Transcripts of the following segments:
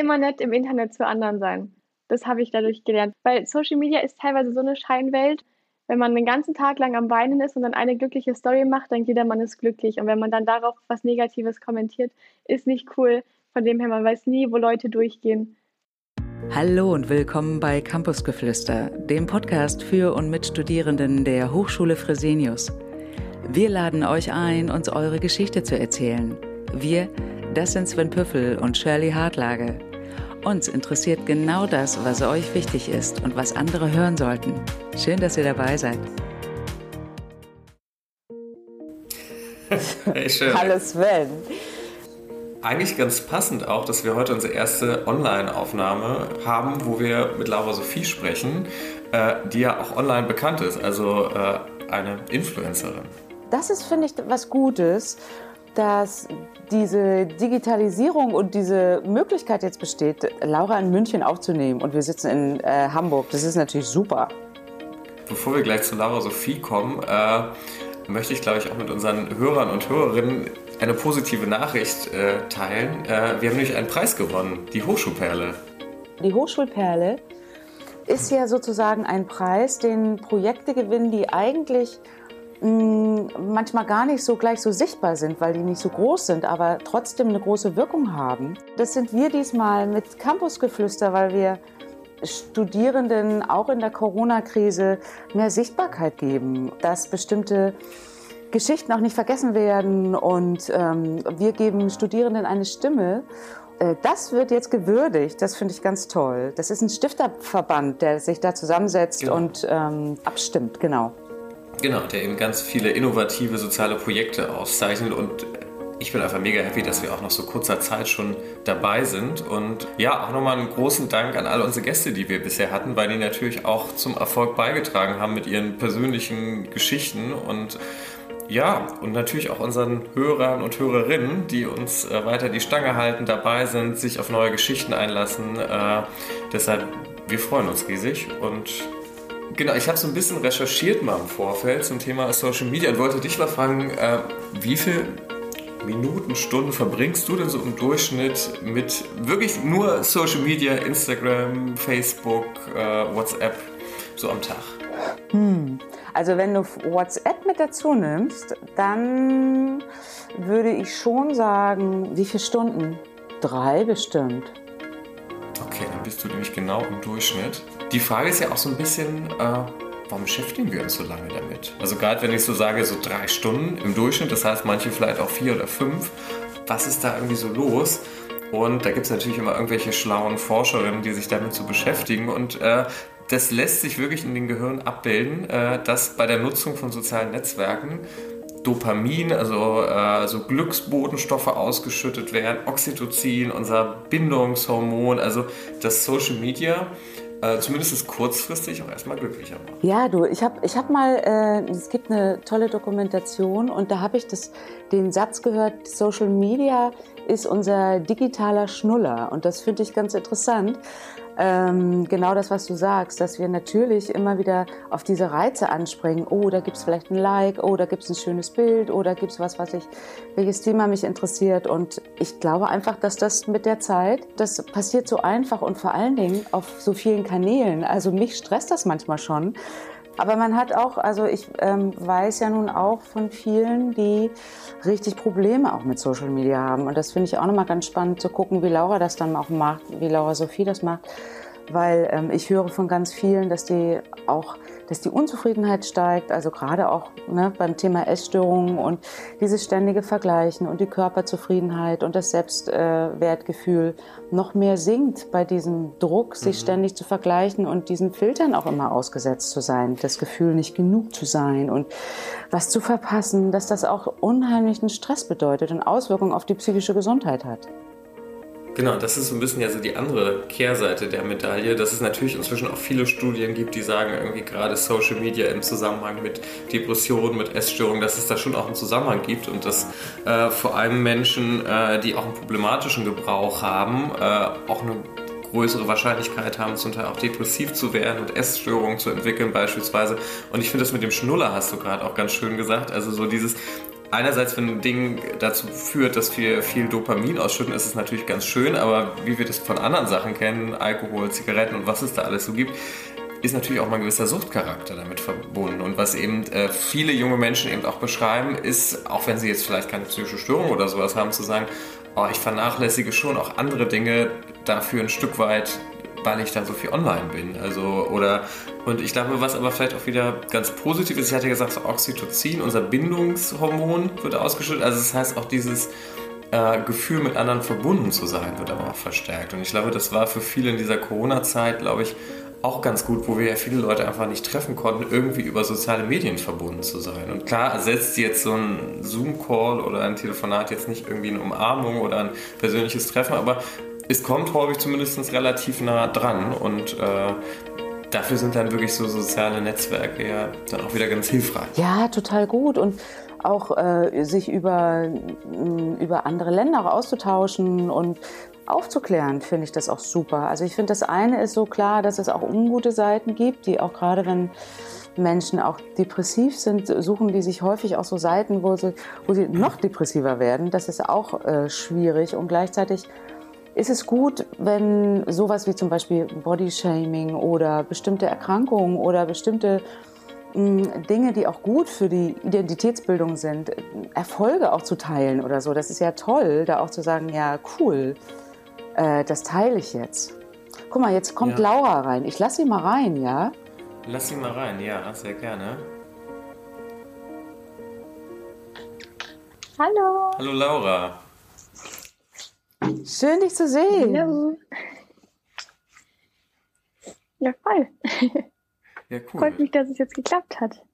immer nett im Internet zu anderen sein. Das habe ich dadurch gelernt. Weil Social Media ist teilweise so eine Scheinwelt. Wenn man den ganzen Tag lang am Weinen ist und dann eine glückliche Story macht, dann jeder Mann ist glücklich. Und wenn man dann darauf was Negatives kommentiert, ist nicht cool. Von dem her, man weiß nie, wo Leute durchgehen. Hallo und willkommen bei Campusgeflüster, dem Podcast für und mit Studierenden der Hochschule Fresenius. Wir laden euch ein, uns eure Geschichte zu erzählen. Wir, das sind Sven Püffel und Shirley Hartlage. Uns interessiert genau das, was euch wichtig ist und was andere hören sollten. Schön, dass ihr dabei seid. Hey, schön. Hallo Sven. Eigentlich ganz passend auch, dass wir heute unsere erste Online-Aufnahme haben, wo wir mit Laura Sophie sprechen, äh, die ja auch online bekannt ist, also äh, eine Influencerin. Das ist, finde ich, was Gutes, dass diese Digitalisierung und diese Möglichkeit jetzt besteht, Laura in München aufzunehmen und wir sitzen in äh, Hamburg. Das ist natürlich super. Bevor wir gleich zu Laura Sophie kommen, äh, möchte ich, glaube ich, auch mit unseren Hörern und Hörerinnen eine positive Nachricht äh, teilen. Äh, wir haben nämlich einen Preis gewonnen, die Hochschulperle. Die Hochschulperle ist ja sozusagen ein Preis, den Projekte gewinnen, die eigentlich manchmal gar nicht so gleich so sichtbar sind, weil die nicht so groß sind, aber trotzdem eine große Wirkung haben. Das sind wir diesmal mit Campusgeflüster, weil wir Studierenden auch in der Corona-Krise mehr Sichtbarkeit geben, dass bestimmte Geschichten auch nicht vergessen werden und ähm, wir geben Studierenden eine Stimme. Äh, das wird jetzt gewürdigt, das finde ich ganz toll. Das ist ein Stifterverband, der sich da zusammensetzt genau. und ähm, abstimmt, genau. Genau, der eben ganz viele innovative soziale Projekte auszeichnet und ich bin einfach mega happy, dass wir auch nach so kurzer Zeit schon dabei sind. Und ja, auch nochmal einen großen Dank an alle unsere Gäste, die wir bisher hatten, weil die natürlich auch zum Erfolg beigetragen haben mit ihren persönlichen Geschichten und ja, und natürlich auch unseren Hörern und Hörerinnen, die uns äh, weiter die Stange halten, dabei sind, sich auf neue Geschichten einlassen. Äh, deshalb, wir freuen uns riesig und genau, ich habe so ein bisschen recherchiert mal im Vorfeld zum Thema Social Media und wollte dich mal fragen, äh, wie viele Minuten, Stunden verbringst du denn so im Durchschnitt mit wirklich nur Social Media, Instagram, Facebook, äh, WhatsApp so am Tag? Hm. Also wenn du WhatsApp mit dazu nimmst, dann würde ich schon sagen, wie viele Stunden? Drei bestimmt. Okay, dann bist du nämlich genau im Durchschnitt. Die Frage ist ja auch so ein bisschen, äh, warum beschäftigen wir uns so lange damit? Also gerade wenn ich so sage, so drei Stunden im Durchschnitt, das heißt manche vielleicht auch vier oder fünf, was ist da irgendwie so los? Und da gibt es natürlich immer irgendwelche schlauen Forscherinnen, die sich damit so beschäftigen. Und äh, das lässt sich wirklich in den Gehirn abbilden, äh, dass bei der Nutzung von sozialen Netzwerken Dopamin, also äh, so Glücksbotenstoffe ausgeschüttet werden, Oxytocin, unser Bindungshormon, also das Social Media äh, zumindest kurzfristig auch erstmal glücklicher macht. Ja, du, ich habe ich hab mal, äh, es gibt eine tolle Dokumentation und da habe ich das, den Satz gehört, Social Media ist unser digitaler Schnuller und das finde ich ganz interessant, ähm, genau das, was du sagst, dass wir natürlich immer wieder auf diese Reize anspringen. Oh, da gibt es vielleicht ein Like, oh, da gibt es ein schönes Bild, oh, gibt es was, was ich, welches Thema mich interessiert. Und ich glaube einfach, dass das mit der Zeit, das passiert so einfach und vor allen Dingen auf so vielen Kanälen. Also mich stresst das manchmal schon. Aber man hat auch, also ich ähm, weiß ja nun auch von vielen, die richtig Probleme auch mit Social Media haben. Und das finde ich auch nochmal ganz spannend zu gucken, wie Laura das dann auch macht, wie Laura Sophie das macht. Weil ähm, ich höre von ganz vielen, dass die auch dass die Unzufriedenheit steigt, also gerade auch ne, beim Thema Essstörungen und dieses ständige Vergleichen und die Körperzufriedenheit und das Selbstwertgefühl äh, noch mehr sinkt bei diesem Druck, sich mhm. ständig zu vergleichen und diesen Filtern auch immer ausgesetzt zu sein, das Gefühl nicht genug zu sein und was zu verpassen, dass das auch unheimlichen Stress bedeutet und Auswirkungen auf die psychische Gesundheit hat. Genau, das ist so ein bisschen ja so die andere Kehrseite der Medaille, dass es natürlich inzwischen auch viele Studien gibt, die sagen, irgendwie gerade Social Media im Zusammenhang mit Depressionen, mit Essstörungen, dass es da schon auch einen Zusammenhang gibt und dass äh, vor allem Menschen, äh, die auch einen problematischen Gebrauch haben, äh, auch eine größere Wahrscheinlichkeit haben, zum Teil auch depressiv zu werden und Essstörungen zu entwickeln beispielsweise. Und ich finde das mit dem Schnuller hast du gerade auch ganz schön gesagt. Also so dieses, einerseits, wenn ein Ding dazu führt, dass wir viel Dopamin ausschütten, ist es natürlich ganz schön, aber wie wir das von anderen Sachen kennen, Alkohol, Zigaretten und was es da alles so gibt, ist natürlich auch mal ein gewisser Suchtcharakter damit verbunden. Und was eben äh, viele junge Menschen eben auch beschreiben, ist, auch wenn sie jetzt vielleicht keine psychische Störung oder sowas haben, zu sagen, oh, ich vernachlässige schon auch andere Dinge dafür ein Stück weit weil ich da so viel online bin. Also, oder, und ich glaube, was aber vielleicht auch wieder ganz positiv ist, ich hatte gesagt, so Oxytocin, unser Bindungshormon wird ausgeschüttet. Also, das heißt auch dieses äh, Gefühl, mit anderen verbunden zu sein, wird aber auch verstärkt. Und ich glaube, das war für viele in dieser Corona-Zeit, glaube ich, auch ganz gut, wo wir ja viele Leute einfach nicht treffen konnten, irgendwie über soziale Medien verbunden zu sein. Und klar ersetzt jetzt so ein Zoom-Call oder ein Telefonat jetzt nicht irgendwie eine Umarmung oder ein persönliches Treffen, aber es kommt häufig zumindest relativ nah dran und äh, dafür sind dann wirklich so soziale Netzwerke ja dann auch wieder ganz hilfreich. Ja, total gut und auch äh, sich über, über andere Länder auszutauschen und aufzuklären, finde ich das auch super. Also ich finde, das eine ist so klar, dass es auch ungute Seiten gibt, die auch gerade wenn Menschen auch depressiv sind, suchen die sich häufig auch so Seiten, wo sie, wo sie noch depressiver werden. Das ist auch äh, schwierig und gleichzeitig ist es gut, wenn sowas wie zum Beispiel Bodyshaming oder bestimmte Erkrankungen oder bestimmte hm, Dinge, die auch gut für die Identitätsbildung sind, Erfolge auch zu teilen oder so. Das ist ja toll, da auch zu sagen, ja, cool, äh, das teile ich jetzt. Guck mal, jetzt kommt ja. Laura rein. Ich lasse sie mal rein, ja? Lass sie mal rein, ja, sehr gerne. Hallo. Hallo Laura. Schön, dich zu sehen. Hallo. Ja, voll. Ja, cool. Freut mich, dass es jetzt geklappt hat.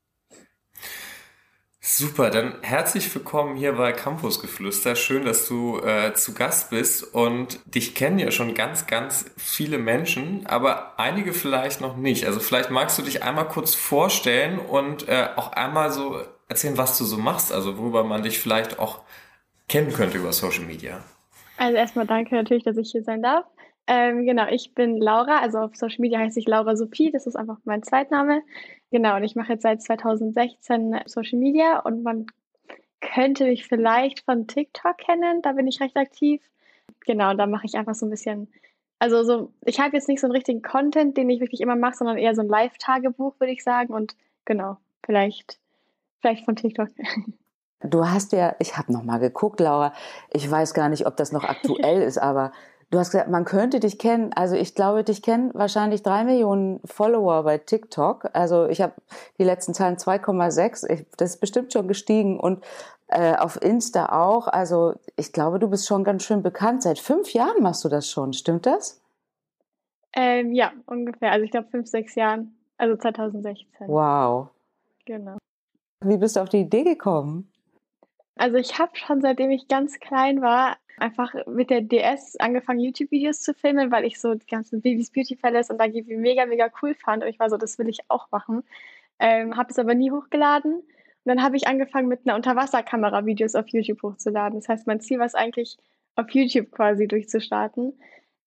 Super, dann herzlich willkommen hier bei Campusgeflüster. Schön, dass du äh, zu Gast bist und dich kennen ja schon ganz, ganz viele Menschen, aber einige vielleicht noch nicht. Also vielleicht magst du dich einmal kurz vorstellen und äh, auch einmal so erzählen, was du so machst, also worüber man dich vielleicht auch kennen könnte über Social Media. Also erstmal danke natürlich, dass ich hier sein darf. Ähm, genau, ich bin Laura, also auf Social Media heiße ich Laura Sophie, das ist einfach mein Zweitname. Genau, und ich mache jetzt seit 2016 Social Media und man könnte mich vielleicht von TikTok kennen, da bin ich recht aktiv. Genau, da mache ich einfach so ein bisschen, also so, ich habe jetzt nicht so einen richtigen Content, den ich wirklich immer mache, sondern eher so ein Live-Tagebuch, würde ich sagen. Und genau, vielleicht, vielleicht von TikTok. Du hast ja, ich habe noch mal geguckt, Laura. Ich weiß gar nicht, ob das noch aktuell ist, aber du hast gesagt, man könnte dich kennen. Also ich glaube, dich kennen wahrscheinlich drei Millionen Follower bei TikTok. Also ich habe die letzten Zahlen 2,6. Das ist bestimmt schon gestiegen und äh, auf Insta auch. Also ich glaube, du bist schon ganz schön bekannt. Seit fünf Jahren machst du das schon. Stimmt das? Ähm, ja, ungefähr. Also ich glaube fünf, sechs Jahren. Also 2016. Wow. Genau. Wie bist du auf die Idee gekommen? Also ich habe schon seitdem ich ganz klein war einfach mit der DS angefangen YouTube-Videos zu filmen, weil ich so die ganzen Babys Beauty Palace und da mega mega cool fand und ich war so, das will ich auch machen. Ähm, habe es aber nie hochgeladen und dann habe ich angefangen mit einer Unterwasserkamera Videos auf YouTube hochzuladen. Das heißt, mein Ziel war es eigentlich auf YouTube quasi durchzustarten.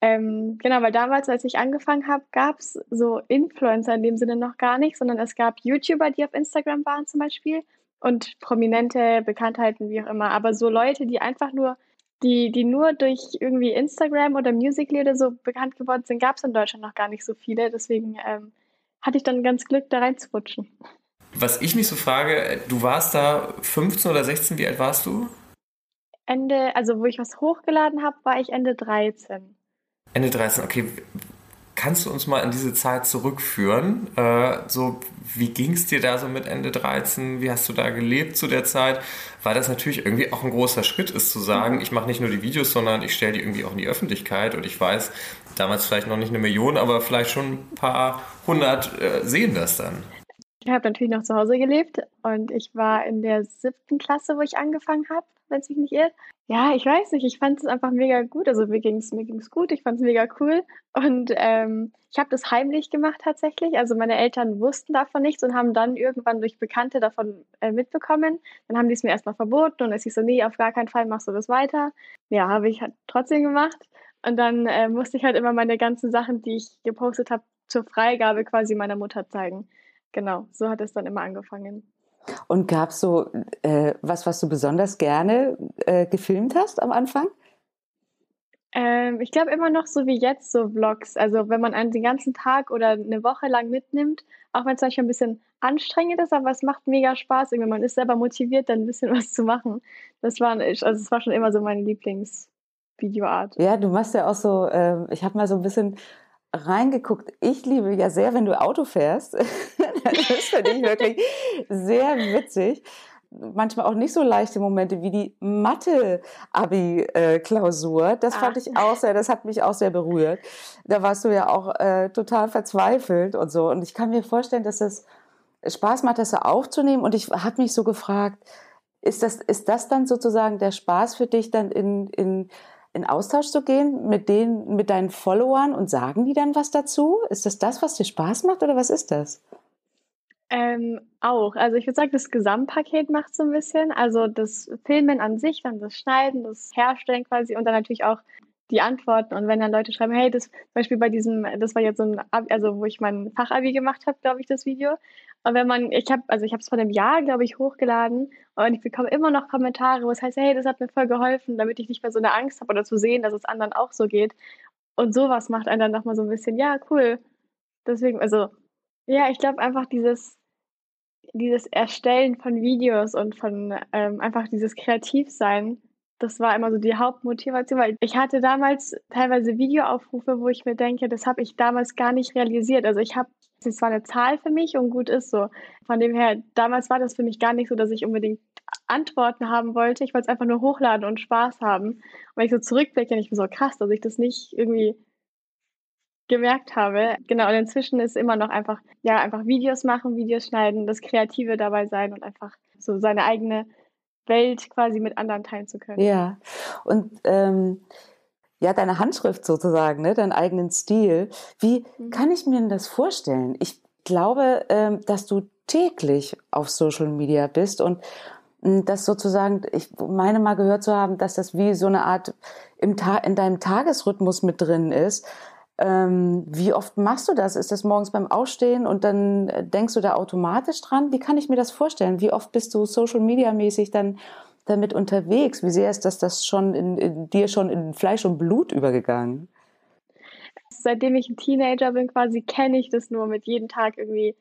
Ähm, genau, weil damals, als ich angefangen habe, gab es so Influencer in dem Sinne noch gar nicht, sondern es gab YouTuber, die auf Instagram waren zum Beispiel und prominente Bekanntheiten, wie auch immer. Aber so Leute, die einfach nur, die, die nur durch irgendwie Instagram oder Musical.ly oder so bekannt geworden sind, gab es in Deutschland noch gar nicht so viele. Deswegen ähm, hatte ich dann ganz Glück, da reinzurutschen. Was ich mich so frage, du warst da 15 oder 16, wie alt warst du? Ende, also wo ich was hochgeladen habe, war ich Ende 13. Ende 13, okay. Kannst du uns mal in diese Zeit zurückführen? Äh, so, wie ging es dir da so mit Ende 13? Wie hast du da gelebt zu der Zeit? Weil das natürlich irgendwie auch ein großer Schritt ist, zu sagen, ich mache nicht nur die Videos, sondern ich stelle die irgendwie auch in die Öffentlichkeit. Und ich weiß, damals vielleicht noch nicht eine Million, aber vielleicht schon ein paar hundert äh, sehen das dann. Ich habe natürlich noch zu Hause gelebt und ich war in der siebten Klasse, wo ich angefangen habe wenn es mich nicht irrt. Ja, ich weiß nicht, ich fand es einfach mega gut. Also mir ging es mir ging's gut, ich fand es mega cool. Und ähm, ich habe das heimlich gemacht tatsächlich. Also meine Eltern wussten davon nichts und haben dann irgendwann durch Bekannte davon äh, mitbekommen. Dann haben die es mir erstmal verboten und es hieß so, nee, auf gar keinen Fall machst du das weiter. Ja, habe ich halt trotzdem gemacht. Und dann äh, musste ich halt immer meine ganzen Sachen, die ich gepostet habe, zur Freigabe quasi meiner Mutter zeigen. Genau, so hat es dann immer angefangen. Und gab es so äh, was, was du besonders gerne äh, gefilmt hast am Anfang? Ähm, ich glaube immer noch so wie jetzt so Vlogs. Also wenn man einen den ganzen Tag oder eine Woche lang mitnimmt, auch wenn es manchmal ein bisschen anstrengend ist, aber es macht mega Spaß. Irgendwie man ist selber motiviert, dann ein bisschen was zu machen. Das war, also es war schon immer so meine Lieblingsvideoart. Ja, du machst ja auch so, äh, ich habe mal so ein bisschen reingeguckt. Ich liebe ja sehr, wenn du Auto fährst. das finde ich wirklich sehr witzig. Manchmal auch nicht so leichte Momente wie die Mathe-Abi-Klausur. Das fand ah. ich auch sehr, das hat mich auch sehr berührt. Da warst du ja auch äh, total verzweifelt und so. Und ich kann mir vorstellen, dass das Spaß macht, das so aufzunehmen. Und ich habe mich so gefragt, ist das, ist das dann sozusagen der Spaß für dich, dann in, in in Austausch zu gehen mit denen, mit deinen Followern und sagen die dann was dazu? Ist das das, was dir Spaß macht oder was ist das? Ähm, auch. Also ich würde sagen, das Gesamtpaket macht so ein bisschen. Also das Filmen an sich, dann das Schneiden, das Herstellen quasi und dann natürlich auch die Antworten. Und wenn dann Leute schreiben, hey, das zum Beispiel bei diesem, das war jetzt so ein, also wo ich mein Fachabi gemacht habe, glaube ich, das Video. Und wenn man, ich habe, also ich habe es vor einem Jahr, glaube ich, hochgeladen und ich bekomme immer noch Kommentare, wo es heißt, hey, das hat mir voll geholfen, damit ich nicht mehr so eine Angst habe oder zu sehen, dass es anderen auch so geht. Und sowas macht einen dann nochmal so ein bisschen, ja, cool. Deswegen, also, ja, ich glaube einfach dieses, dieses Erstellen von Videos und von ähm, einfach dieses Kreativsein, das war immer so die Hauptmotivation, weil ich hatte damals teilweise Videoaufrufe, wo ich mir denke, das habe ich damals gar nicht realisiert. Also ich habe, es war eine Zahl für mich und gut ist so. Von dem her, damals war das für mich gar nicht so, dass ich unbedingt Antworten haben wollte. Ich wollte es einfach nur hochladen und Spaß haben. Und wenn ich so zurückblicke, denke ich mir so krass, dass ich das nicht irgendwie gemerkt habe. Genau, und inzwischen ist immer noch einfach, ja, einfach Videos machen, Videos schneiden, das Kreative dabei sein und einfach so seine eigene Welt quasi mit anderen teilen zu können. Ja, und ähm, ja, deine Handschrift sozusagen, ne, deinen eigenen Stil. Wie mhm. kann ich mir das vorstellen? Ich glaube, ähm, dass du täglich auf Social Media bist und hm, das sozusagen, ich meine mal gehört zu haben, dass das wie so eine Art im Ta in deinem Tagesrhythmus mit drin ist. Ähm, wie oft machst du das? Ist das morgens beim Aufstehen und dann äh, denkst du da automatisch dran? Wie kann ich mir das vorstellen? Wie oft bist du Social Media mäßig dann damit unterwegs? Wie sehr ist das, das schon in, in dir schon in Fleisch und Blut übergegangen? Seitdem ich ein Teenager bin, quasi kenne ich das nur mit jedem Tag irgendwie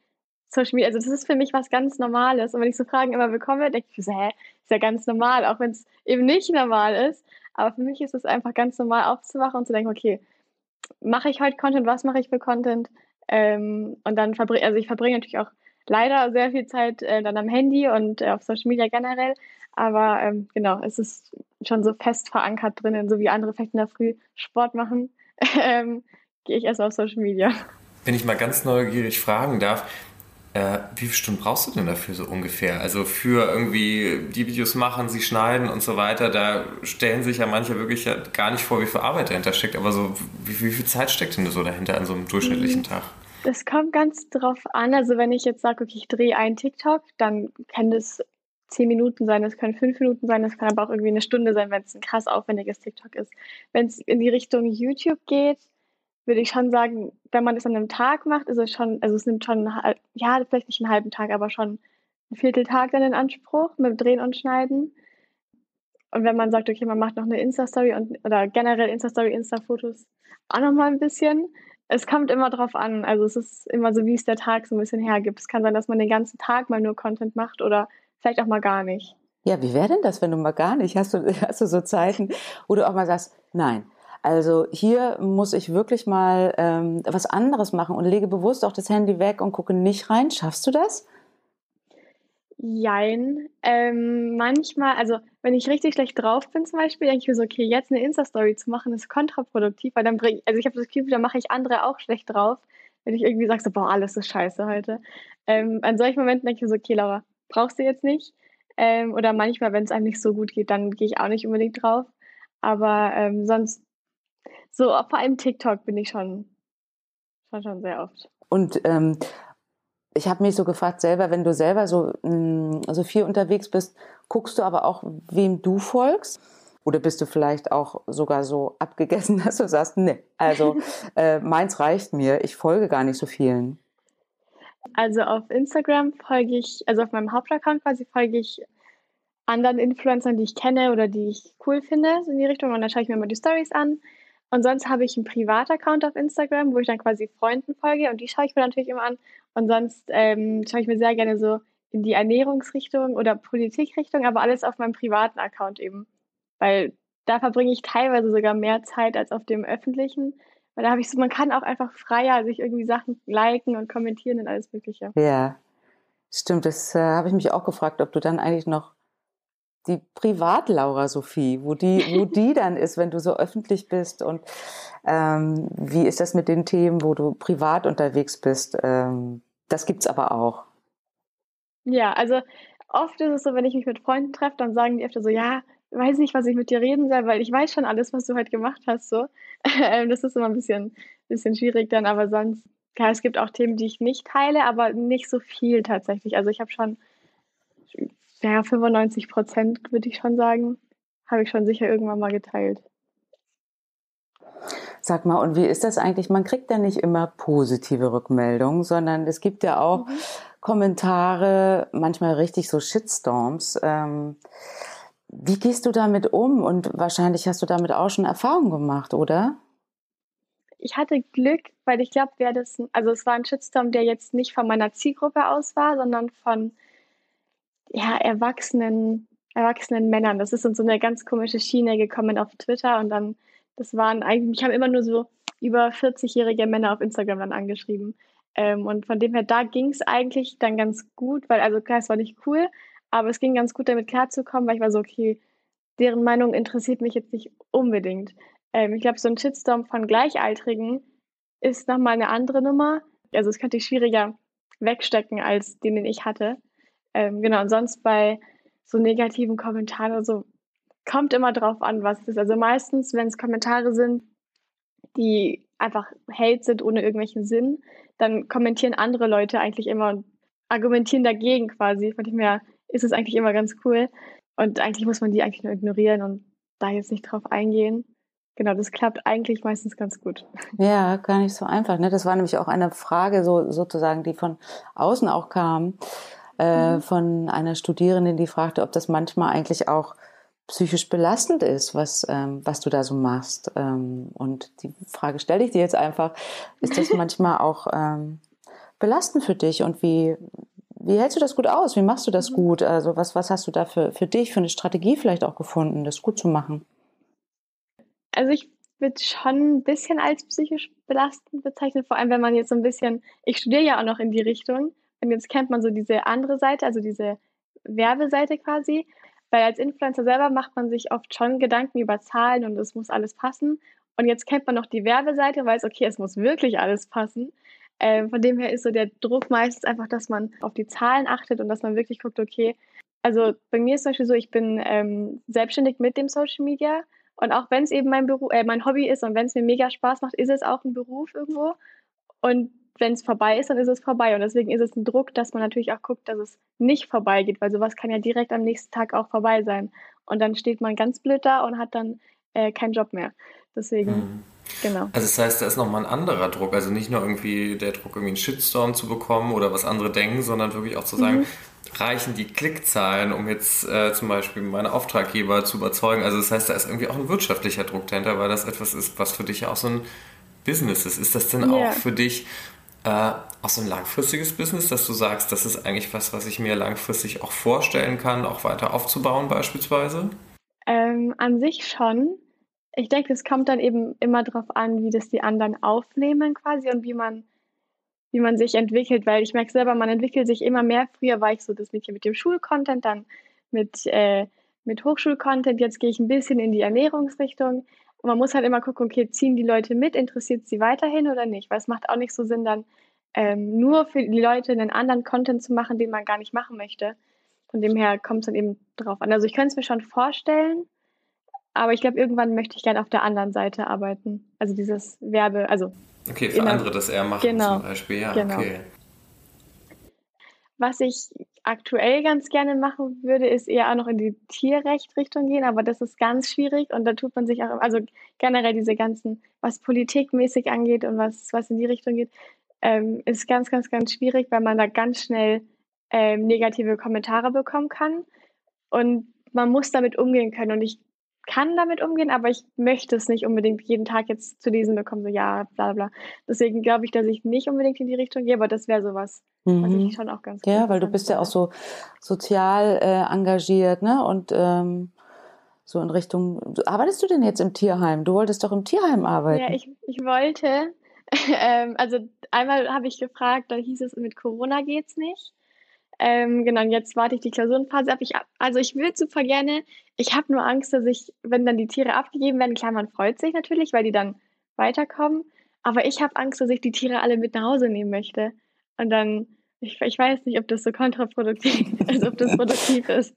Social Media. Also das ist für mich was ganz Normales. Und wenn ich so Fragen immer bekomme, denke ich so, hä, ist ja ganz normal, auch wenn es eben nicht normal ist. Aber für mich ist es einfach ganz normal aufzuwachen und zu denken, okay, mache ich heute Content, was mache ich für Content? Ähm, und dann verbringe, also ich verbringe natürlich auch leider sehr viel Zeit äh, dann am Handy und äh, auf Social Media generell. Aber ähm, genau, es ist schon so fest verankert drinnen, so wie andere vielleicht in der Früh Sport machen, ähm, gehe ich erst auf Social Media. Wenn ich mal ganz neugierig fragen darf, äh, wie viele Stunden brauchst du denn dafür so ungefähr? Also für irgendwie die Videos machen, sie schneiden und so weiter, da stellen sich ja manche wirklich ja gar nicht vor, wie viel Arbeit dahinter steckt. Aber so, wie, wie viel Zeit steckt denn so dahinter an so einem durchschnittlichen Tag? Das kommt ganz drauf an. Also wenn ich jetzt sage, okay, ich drehe einen TikTok, dann kann das zehn Minuten sein, das können fünf Minuten sein, das kann aber auch irgendwie eine Stunde sein, wenn es ein krass aufwendiges TikTok ist. Wenn es in die Richtung YouTube geht, würde ich schon sagen, wenn man das an einem Tag macht, ist es schon, also es nimmt schon, ja, vielleicht nicht einen halben Tag, aber schon einen Vierteltag dann in Anspruch mit Drehen und Schneiden. Und wenn man sagt, okay, man macht noch eine Insta-Story oder generell Insta-Story, Insta-Fotos auch nochmal ein bisschen. Es kommt immer drauf an. Also es ist immer so, wie es der Tag so ein bisschen hergibt. Es kann sein, dass man den ganzen Tag mal nur Content macht oder vielleicht auch mal gar nicht. Ja, wie wäre denn das, wenn du mal gar nicht? Hast du, hast du so Zeiten, wo du auch mal sagst, nein, also hier muss ich wirklich mal ähm, was anderes machen und lege bewusst auch das Handy weg und gucke nicht rein. Schaffst du das? Jein. Ähm, manchmal, also wenn ich richtig schlecht drauf bin zum Beispiel, denke ich mir so, okay, jetzt eine Insta-Story zu machen, ist kontraproduktiv, weil dann bringe also ich habe das Gefühl, dann mache ich andere auch schlecht drauf, wenn ich irgendwie sage so, boah, alles ist scheiße heute. Ähm, an solchen Momenten denke ich mir so, okay, Laura, brauchst du jetzt nicht. Ähm, oder manchmal, wenn es einem nicht so gut geht, dann gehe ich auch nicht unbedingt drauf. Aber ähm, sonst so, vor allem TikTok bin ich schon, schon, schon sehr oft. Und ähm, ich habe mich so gefragt, selber, wenn du selber so, mh, mm, so viel unterwegs bist, guckst du aber auch, wem du folgst? Oder bist du vielleicht auch sogar so abgegessen, dass du sagst, nee, also äh, meins reicht mir, ich folge gar nicht so vielen? Also auf Instagram folge ich, also auf meinem Hauptaccount quasi folge ich anderen Influencern, die ich kenne oder die ich cool finde, so in die Richtung. Und dann schaue ich mir immer die Stories an. Und sonst habe ich einen Privataccount auf Instagram, wo ich dann quasi Freunden folge und die schaue ich mir natürlich immer an. Und sonst ähm, schaue ich mir sehr gerne so in die Ernährungsrichtung oder Politikrichtung, aber alles auf meinem privaten Account eben. Weil da verbringe ich teilweise sogar mehr Zeit als auf dem öffentlichen. Weil da habe ich so, man kann auch einfach freier sich irgendwie Sachen liken und kommentieren und alles Mögliche. Ja, stimmt. Das äh, habe ich mich auch gefragt, ob du dann eigentlich noch die Privat-Laura Sophie, wo die, wo die dann ist, wenn du so öffentlich bist und ähm, wie ist das mit den Themen, wo du privat unterwegs bist? Ähm, das gibt's aber auch. Ja, also oft ist es so, wenn ich mich mit Freunden treffe, dann sagen die öfter so, ja, weiß nicht, was ich mit dir reden soll, weil ich weiß schon alles, was du heute gemacht hast. So. Ähm, das ist immer ein bisschen, bisschen schwierig dann, aber sonst, klar, es gibt auch Themen, die ich nicht teile, aber nicht so viel tatsächlich. Also ich habe schon, ja, 95 Prozent, würde ich schon sagen, habe ich schon sicher irgendwann mal geteilt. Sag mal, und wie ist das eigentlich? Man kriegt ja nicht immer positive Rückmeldungen, sondern es gibt ja auch mhm. Kommentare, manchmal richtig so Shitstorms. Ähm, wie gehst du damit um? Und wahrscheinlich hast du damit auch schon Erfahrungen gemacht, oder? Ich hatte Glück, weil ich glaube, wer das, also es war ein Shitstorm, der jetzt nicht von meiner Zielgruppe aus war, sondern von ja, erwachsenen, erwachsenen Männern. Das ist in so eine ganz komische Schiene gekommen auf Twitter und dann, das waren eigentlich, ich habe immer nur so über 40-jährige Männer auf Instagram dann angeschrieben. Ähm, und von dem her, da ging es eigentlich dann ganz gut, weil, also klar, es war nicht cool, aber es ging ganz gut damit klarzukommen, weil ich war so, okay, deren Meinung interessiert mich jetzt nicht unbedingt. Ähm, ich glaube, so ein Shitstorm von Gleichaltrigen ist nochmal eine andere Nummer. Also es könnte ich schwieriger wegstecken als den, den ich hatte. Ähm, genau, und sonst bei so negativen Kommentaren oder so, kommt immer drauf an, was es ist. Also meistens, wenn es Kommentare sind, die einfach Hate sind ohne irgendwelchen Sinn, dann kommentieren andere Leute eigentlich immer und argumentieren dagegen quasi. Von dem her ist es eigentlich immer ganz cool. Und eigentlich muss man die eigentlich nur ignorieren und da jetzt nicht drauf eingehen. Genau, das klappt eigentlich meistens ganz gut. Ja, gar nicht so einfach. Ne? Das war nämlich auch eine Frage, so, sozusagen, die von außen auch kam, äh, mhm. von einer Studierenden, die fragte, ob das manchmal eigentlich auch psychisch belastend ist, was, ähm, was du da so machst. Ähm, und die Frage stelle ich dir jetzt einfach, ist das manchmal auch ähm, belastend für dich und wie, wie hältst du das gut aus? Wie machst du das mhm. gut? Also was, was hast du da für, für dich, für eine Strategie vielleicht auch gefunden, das gut zu machen? Also ich würde schon ein bisschen als psychisch belastend bezeichnen, vor allem wenn man jetzt so ein bisschen, ich studiere ja auch noch in die Richtung und jetzt kennt man so diese andere Seite, also diese Werbeseite quasi, weil als Influencer selber macht man sich oft schon Gedanken über Zahlen und es muss alles passen. Und jetzt kennt man noch die Werbeseite, weiß, okay, es muss wirklich alles passen. Ähm, von dem her ist so der Druck meistens einfach, dass man auf die Zahlen achtet und dass man wirklich guckt, okay, also bei mir ist zum Beispiel so, ich bin ähm, selbstständig mit dem Social Media und auch wenn es eben mein Beruf, äh, mein Hobby ist und wenn es mir mega Spaß macht, ist es auch ein Beruf irgendwo. Und wenn es vorbei ist, dann ist es vorbei. Und deswegen ist es ein Druck, dass man natürlich auch guckt, dass es nicht vorbeigeht, weil sowas kann ja direkt am nächsten Tag auch vorbei sein. Und dann steht man ganz blöd da und hat dann äh, keinen Job mehr. Deswegen, mhm. Genau. Also das heißt, da ist nochmal ein anderer Druck. Also nicht nur irgendwie der Druck, irgendwie einen Shitstorm zu bekommen oder was andere denken, sondern wirklich auch zu sagen, mhm. reichen die Klickzahlen, um jetzt äh, zum Beispiel meine Auftraggeber zu überzeugen. Also das heißt, da ist irgendwie auch ein wirtschaftlicher Druck dahinter, weil das etwas ist, was für dich ja auch so ein Business ist. Ist das denn yeah. auch für dich äh, auch so ein langfristiges Business, dass du sagst, das ist eigentlich was, was ich mir langfristig auch vorstellen kann, auch weiter aufzubauen beispielsweise? Ähm, an sich schon. Ich denke, es kommt dann eben immer darauf an, wie das die anderen aufnehmen quasi und wie man, wie man sich entwickelt, weil ich merke selber, man entwickelt sich immer mehr. Früher war ich so das Mädchen mit dem Schulcontent, dann mit, äh, mit Hochschulcontent, jetzt gehe ich ein bisschen in die Ernährungsrichtung. Und man muss halt immer gucken, okay, ziehen die Leute mit, interessiert sie weiterhin oder nicht? Weil es macht auch nicht so Sinn, dann ähm, nur für die Leute einen anderen Content zu machen, den man gar nicht machen möchte. Von dem her kommt es dann eben drauf an. Also ich könnte es mir schon vorstellen, aber ich glaube, irgendwann möchte ich gerne auf der anderen Seite arbeiten. Also dieses Werbe, also. Okay, für andere das eher machen genau, zum Beispiel, ja, genau. okay. Was ich aktuell ganz gerne machen würde, ist eher auch noch in die Tierrecht-Richtung gehen, aber das ist ganz schwierig und da tut man sich auch, also generell diese ganzen, was politikmäßig angeht und was, was in die Richtung geht, ähm, ist ganz, ganz, ganz schwierig, weil man da ganz schnell ähm, negative Kommentare bekommen kann. Und man muss damit umgehen können. Und ich kann damit umgehen, aber ich möchte es nicht unbedingt jeden Tag jetzt zu lesen bekommen, so ja, bla bla. Deswegen glaube ich, dass ich nicht unbedingt in die Richtung gehe, aber das wäre sowas, mhm. was ich schon auch ganz Ja, weil du bist ja auch so sozial äh, engagiert, ne? Und ähm, so in Richtung. Arbeitest du denn jetzt im Tierheim? Du wolltest doch im Tierheim arbeiten. Ja, ich, ich wollte. ähm, also einmal habe ich gefragt, da hieß es, mit Corona geht's nicht. Ähm, genau, und jetzt warte ich die Klausurenphase ab. Ich, also ich will super gerne. Ich habe nur Angst, dass ich, wenn dann die Tiere abgegeben werden, klar, man freut sich natürlich, weil die dann weiterkommen. Aber ich habe Angst, dass ich die Tiere alle mit nach Hause nehmen möchte. Und dann, ich, ich weiß nicht, ob das so kontraproduktiv ist, also ob das produktiv ist.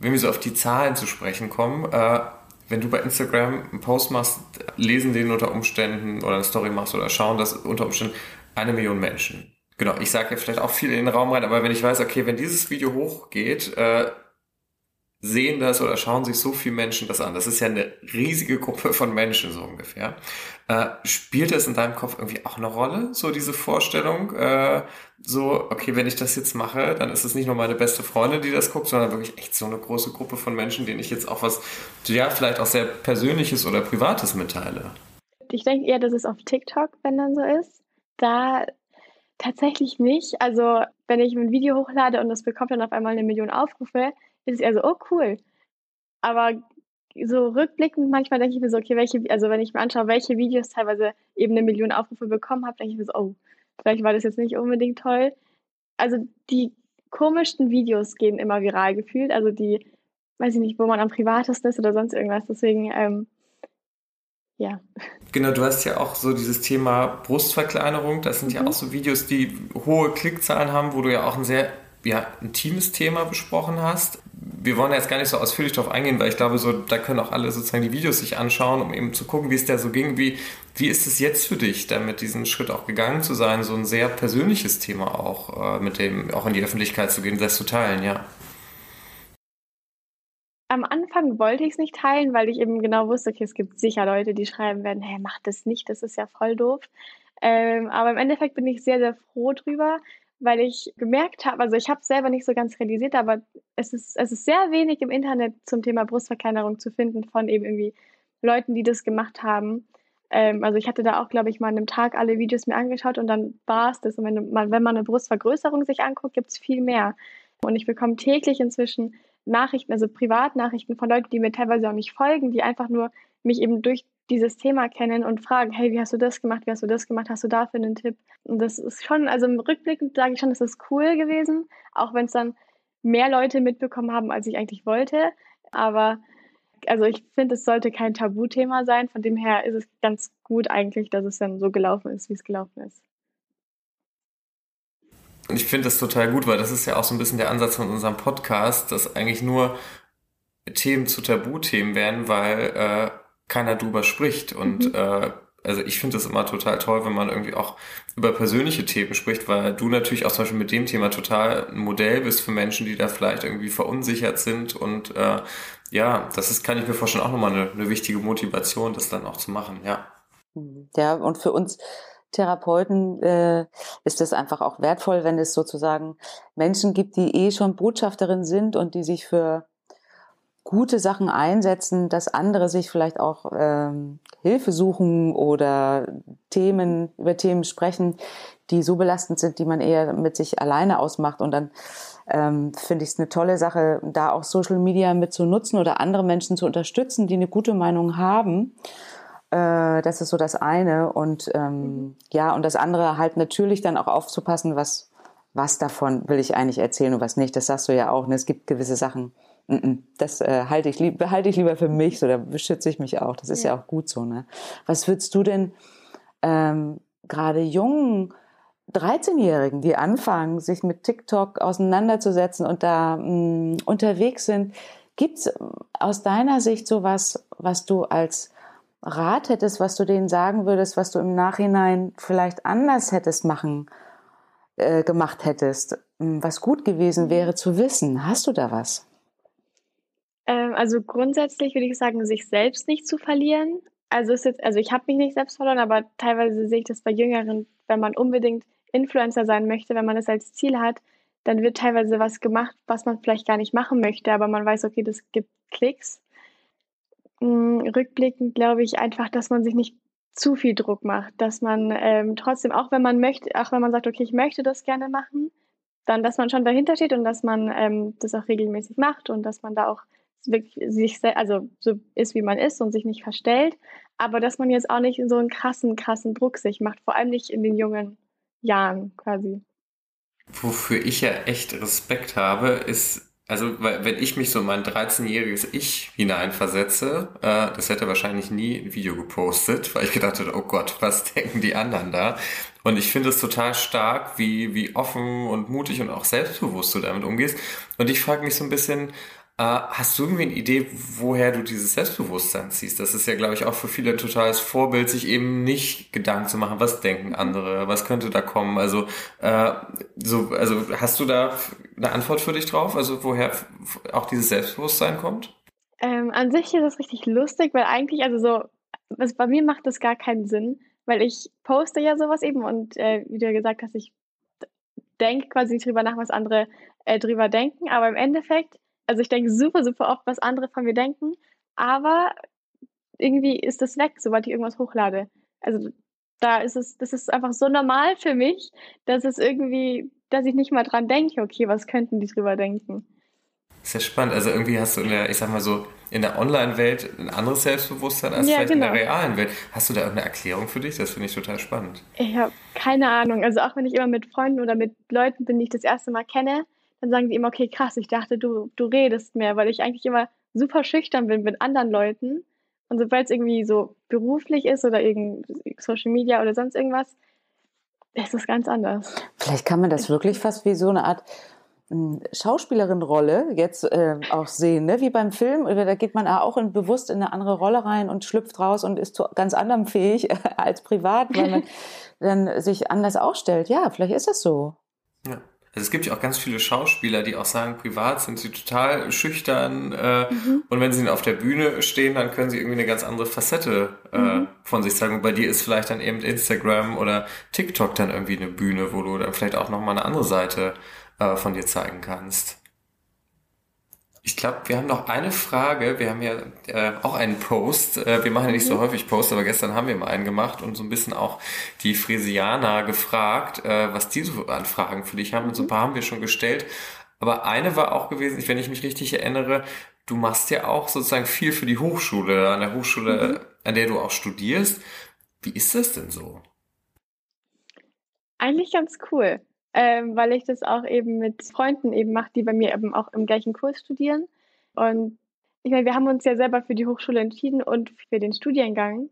Wenn wir so auf die Zahlen zu sprechen kommen, äh, wenn du bei Instagram einen Post machst, lesen den unter Umständen oder eine Story machst oder schauen das unter Umständen eine Million Menschen. Genau, ich sage ja vielleicht auch viel in den Raum rein, aber wenn ich weiß, okay, wenn dieses Video hochgeht, äh, sehen das oder schauen sich so viele Menschen das an. Das ist ja eine riesige Gruppe von Menschen so ungefähr. Äh, spielt das in deinem Kopf irgendwie auch eine Rolle, so diese Vorstellung, äh, so, okay, wenn ich das jetzt mache, dann ist es nicht nur meine beste Freundin, die das guckt, sondern wirklich echt so eine große Gruppe von Menschen, denen ich jetzt auch was, ja, vielleicht auch sehr Persönliches oder Privates mitteile. Ich denke eher, dass es auf TikTok, wenn dann so ist. Da Tatsächlich nicht. Also, wenn ich ein Video hochlade und das bekommt dann auf einmal eine Million Aufrufe, ist es eher so, oh cool. Aber so rückblickend manchmal denke ich mir so, okay, welche, also wenn ich mir anschaue, welche Videos teilweise eben eine Million Aufrufe bekommen habe, denke ich mir so, oh, vielleicht war das jetzt nicht unbedingt toll. Also die komischsten Videos gehen immer viral gefühlt. Also die, weiß ich nicht, wo man am privatesten ist oder sonst irgendwas. Deswegen ähm, ja. Genau, du hast ja auch so dieses Thema Brustverkleinerung. Das sind mhm. ja auch so Videos, die hohe Klickzahlen haben, wo du ja auch ein sehr ja, intimes Thema besprochen hast. Wir wollen jetzt gar nicht so ausführlich darauf eingehen, weil ich glaube, so, da können auch alle sozusagen die Videos sich anschauen, um eben zu gucken, wie es da so ging. Wie, wie ist es jetzt für dich, damit diesen Schritt auch gegangen zu sein, so ein sehr persönliches Thema auch äh, mit dem auch in die Öffentlichkeit zu gehen, das zu teilen, ja? Am Anfang wollte ich es nicht teilen, weil ich eben genau wusste, okay, es gibt sicher Leute, die schreiben werden, hey, mach das nicht, das ist ja voll doof. Ähm, aber im Endeffekt bin ich sehr, sehr froh drüber, weil ich gemerkt habe, also ich habe es selber nicht so ganz realisiert, aber es ist, es ist sehr wenig im Internet zum Thema Brustverkleinerung zu finden von eben irgendwie Leuten, die das gemacht haben. Ähm, also ich hatte da auch, glaube ich, mal an einem Tag alle Videos mir angeschaut und dann war es das. Und wenn man, wenn man eine Brustvergrößerung sich anguckt, gibt es viel mehr. Und ich bekomme täglich inzwischen Nachrichten, also Privatnachrichten von Leuten, die mir teilweise auch nicht folgen, die einfach nur mich eben durch dieses Thema kennen und fragen, hey, wie hast du das gemacht, wie hast du das gemacht, hast du dafür einen Tipp? Und das ist schon, also im Rückblick sage ich schon, das ist cool gewesen, auch wenn es dann mehr Leute mitbekommen haben, als ich eigentlich wollte. Aber also ich finde, es sollte kein Tabuthema sein. Von dem her ist es ganz gut eigentlich, dass es dann so gelaufen ist, wie es gelaufen ist. Und ich finde das total gut, weil das ist ja auch so ein bisschen der Ansatz von unserem Podcast, dass eigentlich nur Themen zu Tabuthemen werden, weil äh, keiner drüber spricht. Und mhm. äh, also ich finde das immer total toll, wenn man irgendwie auch über persönliche Themen spricht, weil du natürlich auch zum Beispiel mit dem Thema total ein Modell bist für Menschen, die da vielleicht irgendwie verunsichert sind. Und äh, ja, das ist, kann ich mir vorstellen, auch nochmal eine, eine wichtige Motivation, das dann auch zu machen, ja. Ja, und für uns Therapeuten äh, ist es einfach auch wertvoll, wenn es sozusagen Menschen gibt, die eh schon Botschafterin sind und die sich für gute Sachen einsetzen, dass andere sich vielleicht auch ähm, Hilfe suchen oder Themen über Themen sprechen, die so belastend sind, die man eher mit sich alleine ausmacht. Und dann ähm, finde ich es eine tolle Sache, da auch Social Media mit zu nutzen oder andere Menschen zu unterstützen, die eine gute Meinung haben äh, das ist so das eine. Und ähm, mhm. ja, und das andere halt natürlich dann auch aufzupassen, was, was davon will ich eigentlich erzählen und was nicht. Das sagst du ja auch. Ne? Es gibt gewisse Sachen, das äh, halte ich, lieb, halte ich lieber für mich, so da beschütze ich mich auch. Das ist ja, ja auch gut so. Ne? Was würdest du denn ähm, gerade jungen 13-Jährigen, die anfangen, sich mit TikTok auseinanderzusetzen und da mh, unterwegs sind, gibt's aus deiner Sicht sowas, was du als Rat hättest, was du denen sagen würdest, was du im Nachhinein vielleicht anders hättest machen, äh, gemacht hättest, hm, was gut gewesen wäre zu wissen. Hast du da was? Ähm, also grundsätzlich würde ich sagen, sich selbst nicht zu verlieren. Also ist jetzt, also ich habe mich nicht selbst verloren, aber teilweise sehe ich das bei Jüngeren, wenn man unbedingt Influencer sein möchte, wenn man es als Ziel hat, dann wird teilweise was gemacht, was man vielleicht gar nicht machen möchte, aber man weiß, okay, das gibt Klicks. Mm, rückblickend glaube ich einfach, dass man sich nicht zu viel Druck macht, dass man ähm, trotzdem, auch wenn man möchte, auch wenn man sagt, okay, ich möchte das gerne machen, dann, dass man schon dahinter steht und dass man ähm, das auch regelmäßig macht und dass man da auch wirklich sich, also so ist, wie man ist und sich nicht verstellt, aber dass man jetzt auch nicht in so einen krassen, krassen Druck sich macht, vor allem nicht in den jungen Jahren quasi. Wofür ich ja echt Respekt habe, ist, also wenn ich mich so in mein 13-jähriges Ich hineinversetze, äh, das hätte wahrscheinlich nie ein Video gepostet, weil ich gedacht hätte, oh Gott, was denken die anderen da? Und ich finde es total stark, wie, wie offen und mutig und auch selbstbewusst du damit umgehst. Und ich frage mich so ein bisschen, hast du irgendwie eine Idee, woher du dieses Selbstbewusstsein ziehst? Das ist ja, glaube ich, auch für viele ein totales Vorbild, sich eben nicht Gedanken zu machen, was denken andere, was könnte da kommen. Also, äh, so, also hast du da eine Antwort für dich drauf? Also woher auch dieses Selbstbewusstsein kommt? Ähm, an sich ist das richtig lustig, weil eigentlich, also so, was, bei mir macht das gar keinen Sinn, weil ich poste ja sowas eben und äh, wie du ja gesagt hast, ich denke quasi nicht drüber nach, was andere äh, drüber denken, aber im Endeffekt also ich denke super, super oft, was andere von mir denken, aber irgendwie ist das weg, sobald ich irgendwas hochlade. Also da ist es, das ist einfach so normal für mich, dass es irgendwie, dass ich nicht mal dran denke, okay, was könnten die drüber denken. Sehr spannend. Also irgendwie hast du in der, ich sag mal so, in der Online-Welt ein anderes Selbstbewusstsein als ja, vielleicht genau. in der genau. realen Welt. Hast du da irgendeine Erklärung für dich? Das finde ich total spannend. Ich habe keine Ahnung. Also auch wenn ich immer mit Freunden oder mit Leuten bin, die ich das erste Mal kenne, dann sagen die immer, okay, krass, ich dachte, du, du redest mehr, weil ich eigentlich immer super schüchtern bin mit anderen Leuten. Und sobald es irgendwie so beruflich ist oder irgend Social Media oder sonst irgendwas, ist es ganz anders. Vielleicht kann man das wirklich fast wie so eine Art hm, Schauspielerin-Rolle jetzt äh, auch sehen, ne? wie beim Film. Da geht man auch in, bewusst in eine andere Rolle rein und schlüpft raus und ist zu ganz anderem fähig als privat, weil man dann sich anders aufstellt. Ja, vielleicht ist es so. Ja. Also es gibt ja auch ganz viele Schauspieler, die auch sagen, privat sind sie total schüchtern äh, mhm. und wenn sie auf der Bühne stehen, dann können sie irgendwie eine ganz andere Facette äh, mhm. von sich zeigen. Und bei dir ist vielleicht dann eben Instagram oder TikTok dann irgendwie eine Bühne, wo du dann vielleicht auch nochmal eine andere Seite äh, von dir zeigen kannst. Ich glaube, wir haben noch eine Frage. Wir haben ja äh, auch einen Post. Äh, wir machen ja nicht so mhm. häufig Posts, aber gestern haben wir mal einen gemacht und so ein bisschen auch die Frisianer gefragt, äh, was die so an Fragen für dich haben. Und so ein mhm. paar haben wir schon gestellt. Aber eine war auch gewesen, wenn ich mich richtig erinnere, du machst ja auch sozusagen viel für die Hochschule, an der Hochschule, mhm. an der du auch studierst. Wie ist das denn so? Eigentlich ganz cool ähm, weil ich das auch eben mit Freunden eben mache, die bei mir eben auch im gleichen Kurs studieren. Und ich meine, wir haben uns ja selber für die Hochschule entschieden und für den Studiengang.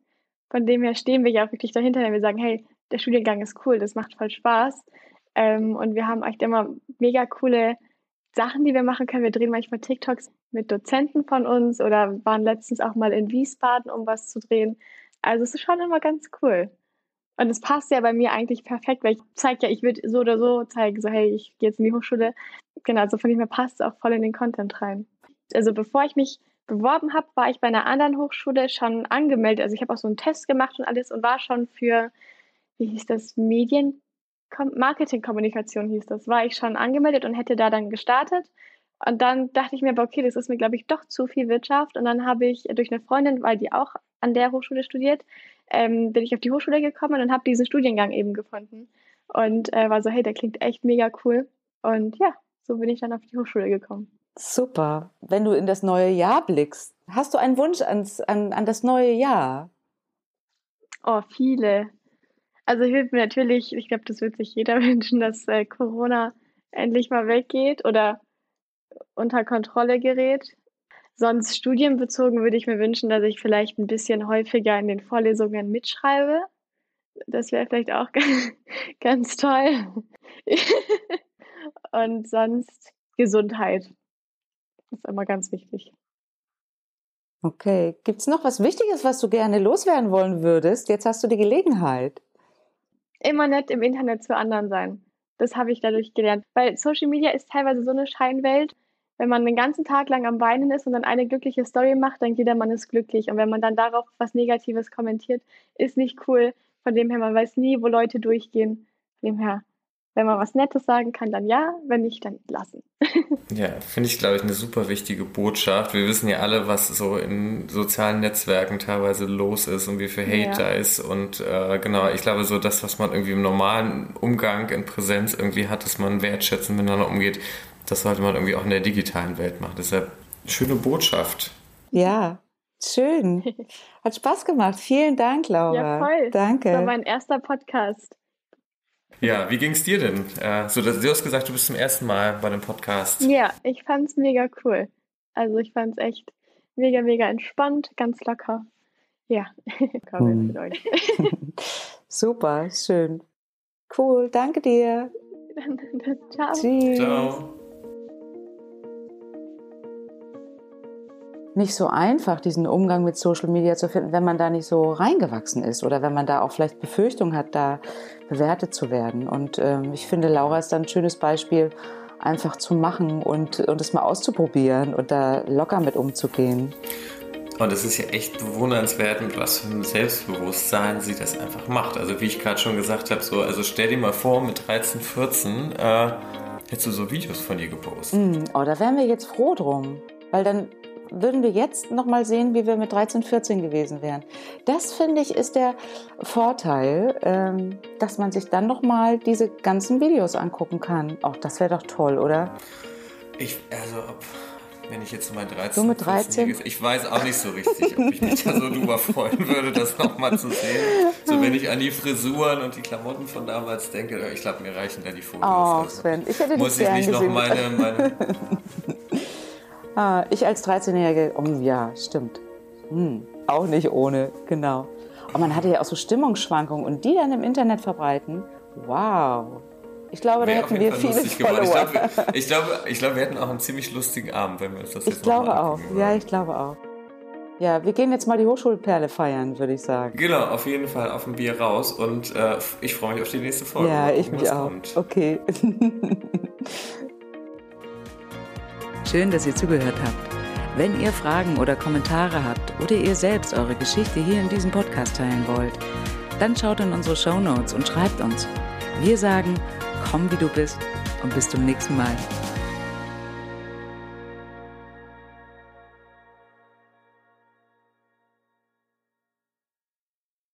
Von dem her stehen wir ja auch wirklich dahinter, wenn wir sagen, hey, der Studiengang ist cool, das macht voll Spaß. Ähm, und wir haben echt immer mega coole Sachen, die wir machen können. Wir drehen manchmal TikToks mit Dozenten von uns oder waren letztens auch mal in Wiesbaden, um was zu drehen. Also es ist schon immer ganz cool. Und es passt ja bei mir eigentlich perfekt, weil ich zeige ja, ich würde so oder so zeigen, so hey, ich gehe jetzt in die Hochschule. Genau, also von dem her passt es auch voll in den Content rein. Also bevor ich mich beworben habe, war ich bei einer anderen Hochschule schon angemeldet. Also ich habe auch so einen Test gemacht und alles und war schon für, wie hieß das, Medien, Marketingkommunikation hieß das, war ich schon angemeldet und hätte da dann gestartet. Und dann dachte ich mir okay, das ist mir, glaube ich, doch zu viel Wirtschaft. Und dann habe ich durch eine Freundin, weil die auch an der Hochschule studiert, ähm, bin ich auf die Hochschule gekommen und habe diesen Studiengang eben gefunden. Und äh, war so, hey, der klingt echt mega cool. Und ja, so bin ich dann auf die Hochschule gekommen. Super. Wenn du in das neue Jahr blickst, hast du einen Wunsch ans, an, an das neue Jahr? Oh, viele. Also ich würde mir natürlich, ich glaube, das wird sich jeder wünschen, dass äh, Corona endlich mal weggeht oder unter Kontrolle gerät. Sonst studienbezogen würde ich mir wünschen, dass ich vielleicht ein bisschen häufiger in den Vorlesungen mitschreibe. Das wäre vielleicht auch ganz toll. Und sonst Gesundheit. Das ist immer ganz wichtig. Okay. Gibt es noch was Wichtiges, was du gerne loswerden wollen würdest? Jetzt hast du die Gelegenheit. Immer nett im Internet zu anderen sein. Das habe ich dadurch gelernt. Weil Social Media ist teilweise so eine Scheinwelt wenn man den ganzen Tag lang am Weinen ist und dann eine glückliche Story macht, dann jeder Mann ist glücklich. Und wenn man dann darauf was Negatives kommentiert, ist nicht cool. Von dem her, man weiß nie, wo Leute durchgehen. Von dem her, wenn man was Nettes sagen kann, dann ja, wenn nicht, dann lassen. ja, finde ich, glaube ich, eine super wichtige Botschaft. Wir wissen ja alle, was so in sozialen Netzwerken teilweise los ist und wie viel Hate ja. da ist. Und äh, genau, ich glaube, so das, was man irgendwie im normalen Umgang in Präsenz irgendwie hat, dass man wertschätzend miteinander umgeht, das sollte man irgendwie auch in der digitalen Welt machen. Deshalb schöne Botschaft. Ja, schön. Hat Spaß gemacht. Vielen Dank, Laura. Ja, voll. Danke. Das war mein erster Podcast. Ja, wie ging es dir denn? Äh, so, du hast gesagt, du bist zum ersten Mal bei dem Podcast. Ja, ich fand es mega cool. Also ich fand es echt mega, mega entspannt, ganz locker. Ja, komm hm. euch. Super, schön. Cool, danke dir. Ciao. Tschüss. Ciao. Nicht so einfach, diesen Umgang mit Social Media zu finden, wenn man da nicht so reingewachsen ist oder wenn man da auch vielleicht Befürchtung hat, da bewertet zu werden. Und ähm, ich finde, Laura ist da ein schönes Beispiel, einfach zu machen und, und es mal auszuprobieren und da locker mit umzugehen. Und es ist ja echt bewundernswert, mit was für einem Selbstbewusstsein sie das einfach macht. Also wie ich gerade schon gesagt habe, so, also stell dir mal vor, mit 13, 14 äh, hättest du so Videos von ihr gepostet. Mm, oh, da wären wir jetzt froh drum. Weil dann würden wir jetzt noch mal sehen, wie wir mit 13, 14 gewesen wären. Das finde ich ist der Vorteil, ähm, dass man sich dann noch mal diese ganzen Videos angucken kann. Auch das wäre doch toll, oder? Ich, also, wenn ich jetzt mal 13, so mit 13? ich weiß auch nicht so richtig, ob ich mich da so drüber freuen würde, das noch mal zu sehen. So, wenn ich an die Frisuren und die Klamotten von damals denke, ich glaube, mir reichen da die Fotos. Oh, also, Sven, ich hätte Muss ich nicht noch meine, meine Ah, ich als 13-Jährige, oh ja, stimmt. Hm, auch nicht ohne, genau. Und man hatte ja auch so Stimmungsschwankungen und die dann im Internet verbreiten. Wow. Ich glaube, da hätten wir viele Follower. Ich glaube, ich, glaube, ich glaube, wir hätten auch einen ziemlich lustigen Abend, wenn wir uns das ich jetzt glaube auch. Ja, ich glaube auch. Ja, wir gehen jetzt mal die Hochschulperle feiern, würde ich sagen. Genau, auf jeden Fall auf ein Bier raus und äh, ich freue mich auf die nächste Folge. Ja, ich mich auch. Kommt. Okay. Schön, dass ihr zugehört habt. Wenn ihr Fragen oder Kommentare habt oder ihr selbst eure Geschichte hier in diesem Podcast teilen wollt, dann schaut in unsere Show Notes und schreibt uns. Wir sagen, komm wie du bist und bis zum nächsten Mal.